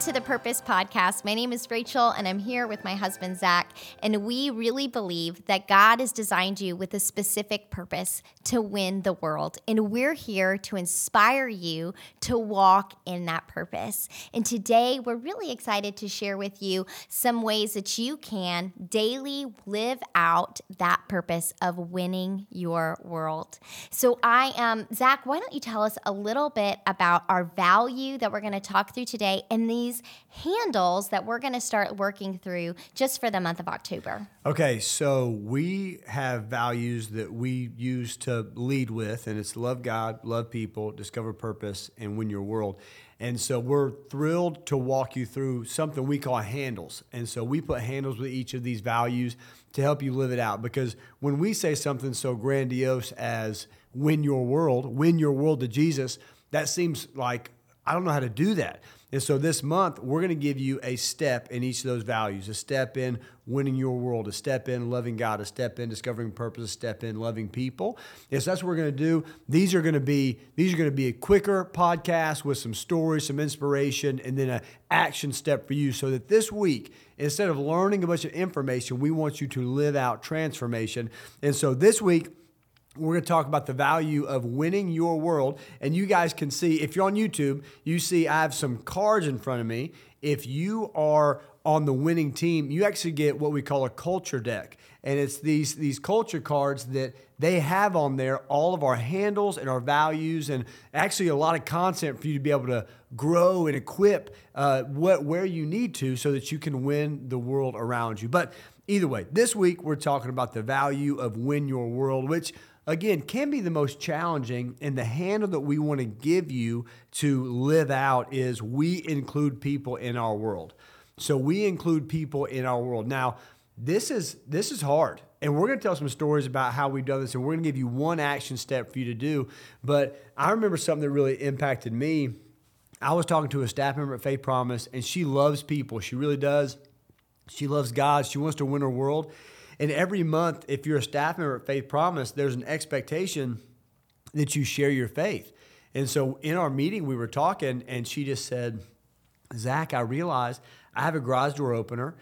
to the Purpose Podcast. My name is Rachel, and I'm here with my husband, Zac. And we really believe that God has designed you with a specific purpose to win the world. And we're here to inspire you to walk in that purpose. And today, we're really excited to share with you some ways that you can daily live out that purpose of winning your world. So, I am, Zac, why don't you tell us a little bit about our value that we're going to talk through today and these handles that we're going to start working through just for the month of October. Okay, so we have values that we use to lead with, and it's love God, love people, discover purpose, and win your world. And so we're thrilled to walk you through something we call handles. And so we put handles with each of these values to help you live it out. Because when we say something so grandiose as win your world, win your world to Jesus, that seems like I don't know how to do that. And so this month, we're going to give you a step in each of those values a step in winning your world, a step in loving God, a step in discovering purpose, a step in loving people. Yes, that's what we're going to do. These are going to be these are going to be a quicker podcast with some stories, some inspiration, and then an action step for you so that this week, instead of learning a bunch of information, we want you to live out transformation. And so this week, we're going to talk about the value of winning your world. And you guys can see, if you're on YouTube, you see I have some cards in front of me. If you are on the winning team, you actually get what we call a culture deck. And it's these, these culture cards that they have on there all of our handles and our values, and actually a lot of content for you to be able to grow and equip uh, what, where you need to so that you can win the world around you. But either way, this week we're talking about the value of win your world, which again, can be the most challenging. And the handle that we want to give you to live out is we include people in our world. So we include people in our world. Now, this is this is hard. And we're going to tell some stories about how we've done this, and we're going to give you one action step for you to do. But I remember something that really impacted me. I was talking to a staff member at Faith Promise, and she loves people. She really does. She loves God. She wants to win her world. And every month, if you're a staff member at Faith Promise, there's an expectation that you share your faith. And so in our meeting, we were talking, and she just said, Zac, I realized I have a garage door opener,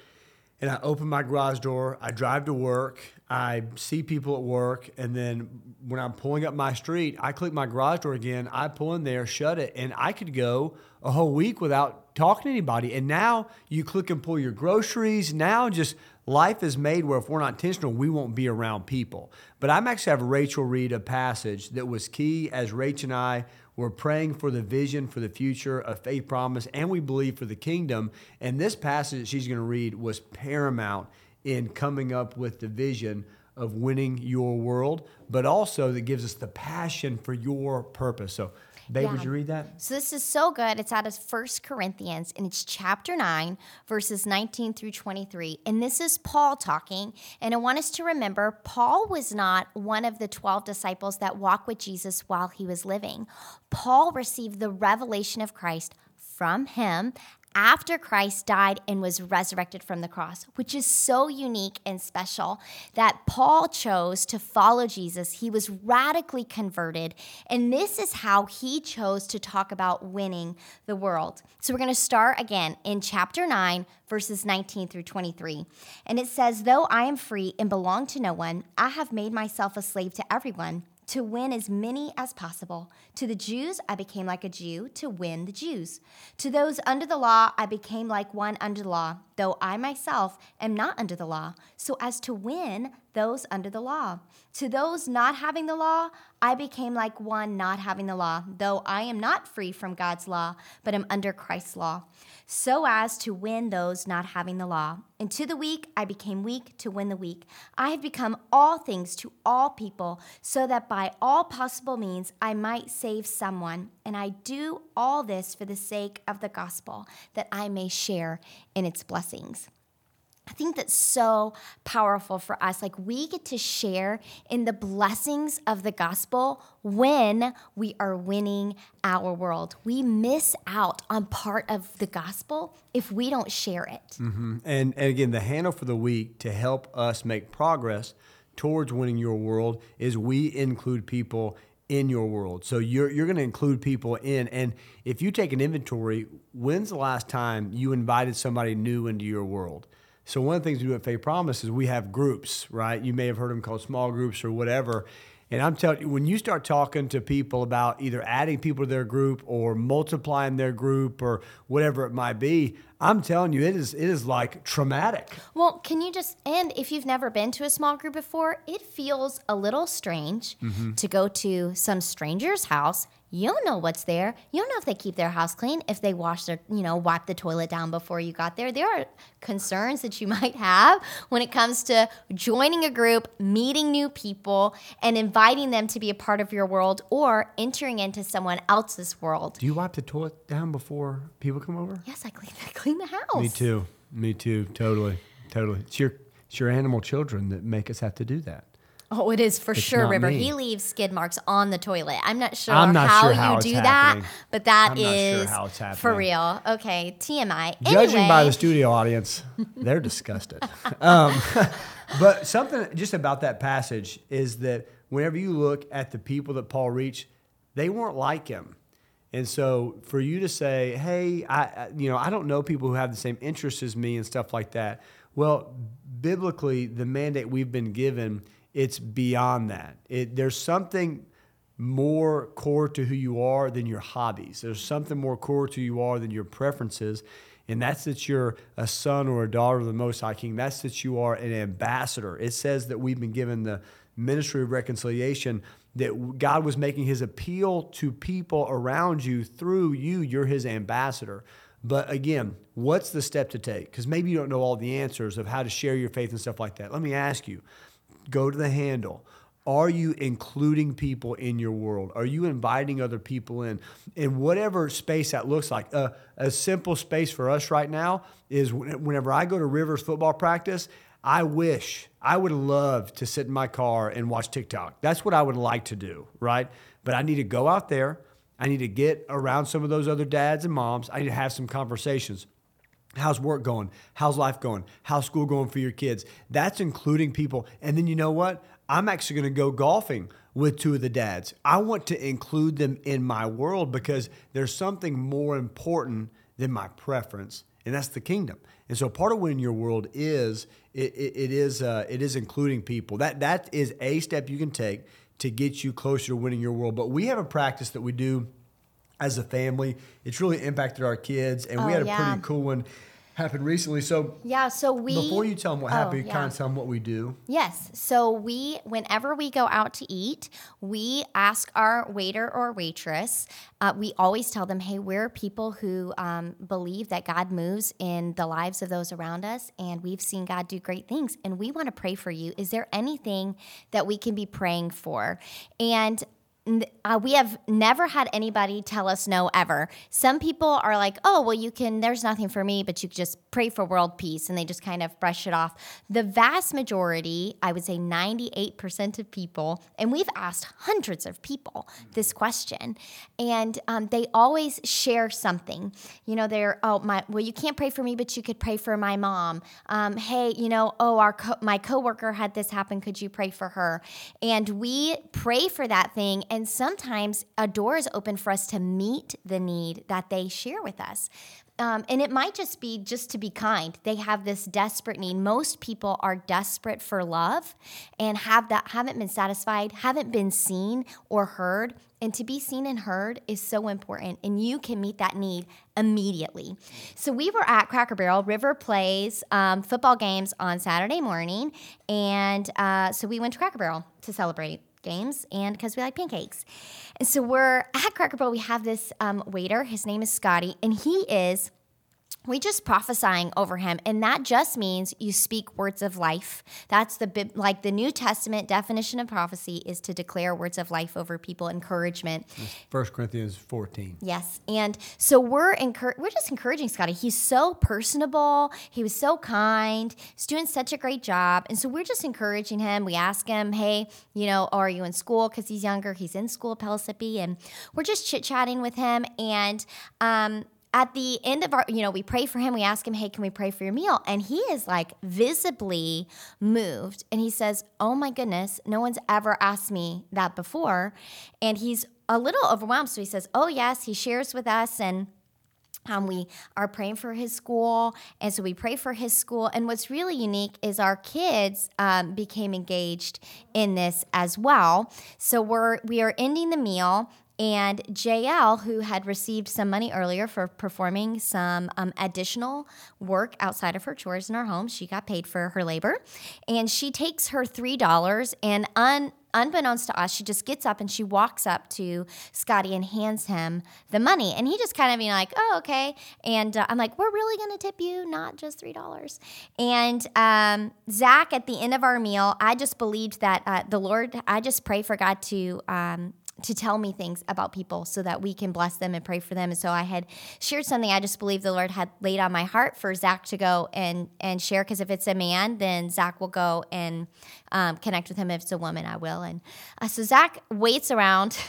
and I open my garage door, I drive to work, I see people at work, and then when I'm pulling up my street, I click my garage door again, I pull in there, shut it, and I could go a whole week without talking to anybody. And now you click and pull your groceries. Now just life is made where if we're not intentional, we won't be around people. But I'm actually have Rachel read a passage that was key as Rach and I were praying for the vision for the future of faith promise and we believe for the kingdom. And this passage she's going to read was paramount in coming up with the vision of winning your world, but also that gives us the passion for your purpose. So Babe, yeah. would you read that? So this is so good. It's out of First Corinthians, and it's chapter 9, verses 19 through 23. And this is Paul talking. And I want us to remember Paul was not one of the 12 disciples that walked with Jesus while he was living. Paul received the revelation of Christ from him after Christ died and was resurrected from the cross, which is so unique and special that Paul chose to follow Jesus. He was radically converted, and this is how he chose to talk about winning the world. So we're going to start again in chapter 9, verses 19 through 23. And it says, Though I am free and belong to no one, I have made myself a slave to everyone to win as many as possible. To the Jews, I became like a Jew to win the Jews. To those under the law, I became like one under the law, though I myself am not under the law, so as to win those under the law. To those not having the law, I became like one not having the law, though I am not free from God's law, but am under Christ's law so as to win those not having the law. And to the weak, I became weak to win the weak. I have become all things to all people, so that by all possible means I might save someone. And I do all this for the sake of the gospel, that I may share in its blessings. I think that's so powerful for us. Like we get to share in the blessings of the gospel when we are winning our world. We miss out on part of the gospel if we don't share it. Mm-hmm. And, and again, the handle for the week to help us make progress towards winning your world is we include people in your world. So you're you're going to include people in and if you take an inventory, when's the last time you invited somebody new into your world? So one of the things we do at Faith Promise is we have groups, right? You may have heard them called small groups or whatever. And I'm telling you, when you start talking to people about either adding people to their group or multiplying their group or whatever it might be, I'm telling you, it is it is like traumatic. Well, can you just and if you've never been to a small group before, it feels a little strange Mm-hmm. to go to some stranger's house. You don't know what's there. You don't know if they keep their house clean, if they wash their, you know, wipe the toilet down before you got there. There are concerns that you might have when it comes to joining a group, meeting new people, and inviting them to be a part of your world or entering into someone else's world. Do you wipe the toilet down before people come over? Yes, I clean, I clean the house. Me too. Me too. Totally. Totally. It's your it's your animal children that make us have to do that. Oh, it is for sure, River. me. He leaves skid marks on the toilet. I'm not sure I'm not how sure you how it's do happening. that, but that not sure it's for real. Okay, TMI. Judging by the studio audience, they're disgusted. Um, but something just about that passage is that whenever you look at the people that Paul reached, they weren't like him. And so for you to say, "Hey, I, I- you know, I don't know people who have the same interests as me and stuff like that." Well, biblically, the mandate we've been given, it's beyond that. It, there's something more core to who you are than your hobbies. There's something more core to who you are than your preferences. And that's that you're a son or a daughter of the Most High King. That's that you are an ambassador. It says that we've been given the ministry of reconciliation, that God was making his appeal to people around you through you. You're his ambassador. But again, what's the step to take? Because maybe you don't know all the answers of how to share your faith and stuff like that. Let me ask you go to the handle. Are you including people in your world? Are you inviting other people in? In whatever space that looks like. Uh, a simple space for us right now is whenever I go to Rivers football practice, I wish, I would love to sit in my car and watch TikTok. That's what I would like to do, right? But I need to go out there. I need to get around some of those other dads and moms. I need to have some conversations. How's work going? How's life going? How's school going for your kids? That's including people. And then you know what? I'm actually going to go golfing with two of the dads. I want to include them in my world because there's something more important than my preference, and that's the kingdom. And so part of winning your world is it, it, it is uh, it is including people. That that is a step you can take to get you closer to winning your world. But we have a practice that we do as a family. It's really impacted our kids, and we Oh, had a yeah. pretty cool one happen recently. So yeah, so we before you tell them what Oh, happened, you yeah. kind of tell them what we do. Yes. So we, whenever we go out to eat, we ask our waiter or waitress. Uh, we always tell them, "Hey, we're people who um, believe that God moves in the lives of those around us, and we've seen God do great things, and we want to pray for you. Is there anything that we can be praying for?" And uh, we have never had anybody tell us no ever. Some people are like, oh, well, you can, there's nothing for me, but you just pray for world peace. And they just kind of brush it off. The vast majority, I would say 98% of people, and we've asked hundreds of people this question, and um, they always share something. You know, they're, oh, my, well, you can't pray for me, but you could pray for my mom. Um, hey, you know, oh, our co- my coworker had this happen. Could you pray for her? And we pray for that thing. And sometimes a door is open for us to meet the need that they share with us. Um, and it might just be just to be kind. They have this desperate need. Most people are desperate for love and have that haven't been satisfied, haven't been seen or heard. And to be seen and heard is so important, and you can meet that need immediately. So we were at Cracker Barrel. River plays um, football games on Saturday morning, and uh, so we went to Cracker Barrel to celebrate games and because we like pancakes. And so we're at Cracker Barrel. We have this um, waiter. His name is Scotty, and he is we just prophesying over him and that just means you speak words of life that's the bib- like the new testament definition of prophecy is to declare words of life over people encouragement 1 Corinthians 14. Yes, and so we're encour- we're just encouraging Scotty. He's so personable. He was so kind. He's doing such a great job, and so we're just encouraging him. We ask him, "Hey, you know, are you in school?" Because he's younger. He's in school at Pellissippi, and we're just chit chatting with him. And um, at the end of our, you know, we pray for him. We ask him, hey, can we pray for your meal? And he is like visibly moved. And he says, oh my goodness, no one's ever asked me that before. And he's a little overwhelmed. So he says, oh, yes. He shares with us. And um, we are praying for his school, and so we pray for his school. And what's really unique is our kids um, became engaged in this as well. So we're we are ending the meal, and JL, who had received some money earlier for performing some um, additional work outside of her chores in our home, she got paid for her labor. And she takes her $3 and un- unbeknownst to us, she just gets up and she walks up to Scotty and hands him the money. And he just kind of being like, oh, okay. And uh, I'm like, we're really going to tip you, not just $3. And um, Zac, at the end of our meal, I just believed that uh, the Lord, I just pray for God to um, to tell me things about people so that we can bless them and pray for them. And so I had shared something I just believe the Lord had laid on my heart for Zac to go and and share. Because if it's a man, then Zac will go and um, connect with him. If it's a woman, I will. And uh, so Zac waits around.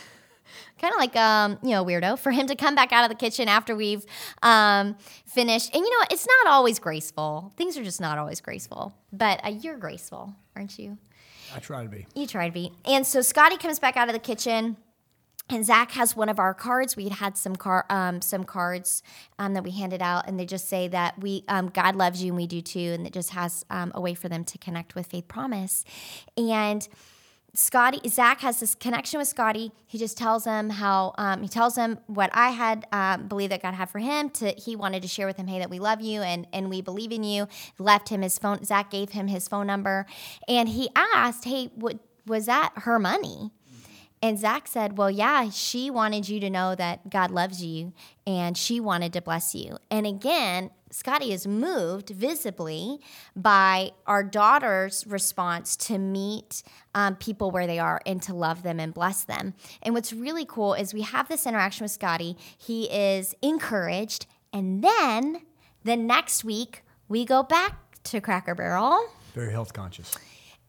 kind of like um, you know weirdo for him to come back out of the kitchen after we've um, finished and you know it's not always graceful things are just not always graceful but uh, you're graceful aren't you I try to be. You try to be. And so Scotty comes back out of the kitchen. And Zac has one of our cards. We had some car, um, some cards um, that we handed out, and they just say that we um, God loves you, and we do too. And it just has um, a way for them to connect with Faith Promise. And Scotty, Zac has this connection with Scotty. He just tells him how um, he tells him what I had um, believed that God had for him. To he wanted to share with him, hey, that we love you and and we believe in you. Left him his phone. Zac gave him his phone number, and he asked, hey, what was that her money? And Zac said, Well, yeah, she wanted you to know that God loves you and she wanted to bless you. And again, Scotty is moved visibly by our daughter's response to meet um, people where they are and to love them and bless them. And what's really cool is we have this interaction with Scotty. He is encouraged. And then the next week, we go back to Cracker Barrel. Very health conscious.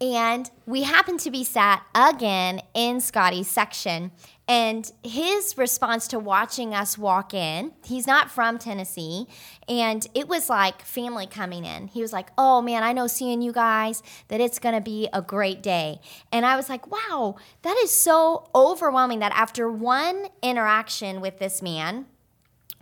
And we happen to be sat again in Scotty's section. And his response to watching us walk in, he's not from Tennessee. And it was like family coming in. He was like, Oh man, I know seeing you guys that it's to be a great day. And I was like, Wow, that is so overwhelming that after one interaction with this man,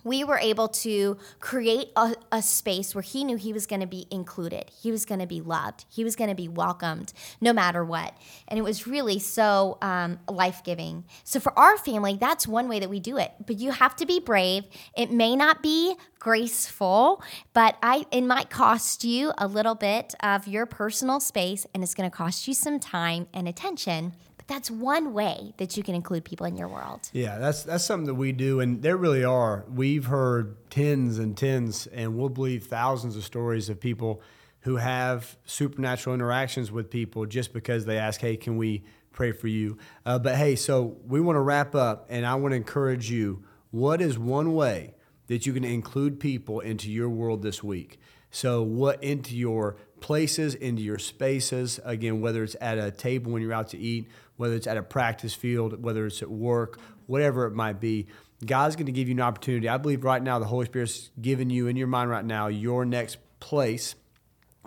we were able to create a, a space where he knew he was going to be included. He was going to be loved. He was going to be welcomed no matter what. And it was really so um, life giving. So for our family, that's one way that we do it. But you have to be brave. It may not be graceful, but I it might cost you a little bit of your personal space and it's going to cost you some time and attention that's one way that you can include people in your world. Yeah, that's that's something that we do, and there really are. We've heard tens and tens, and we'll believe thousands of stories of people who have supernatural interactions with people just because they ask, "Hey, can we pray for you?" Uh, but hey, so we want to wrap up, and I want to encourage you. What is one way that you can include people into your world this week? So, what into your places, into your spaces, again, whether it's at a table when you're out to eat, whether it's at a practice field, whether it's at work, whatever it might be. God's going to give you an opportunity. I believe right now the Holy Spirit's giving you in your mind right now your next place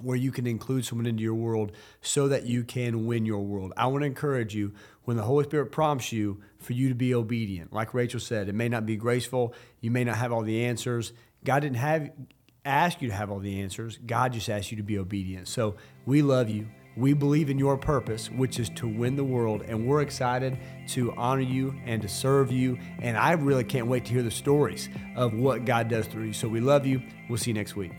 where you can include someone into your world so that you can win your world. I want to encourage you when the Holy Spirit prompts you for you to be obedient. Like Rachel said, it may not be graceful, you may not have all the answers. God didn't have ask you to have all the answers. God just asks you to be obedient. So we love you. We believe in your purpose, which is to win the world, and we're excited to honor you and to serve you. And I really can't wait to hear the stories of what God does through you. So we love you. We'll see you next week.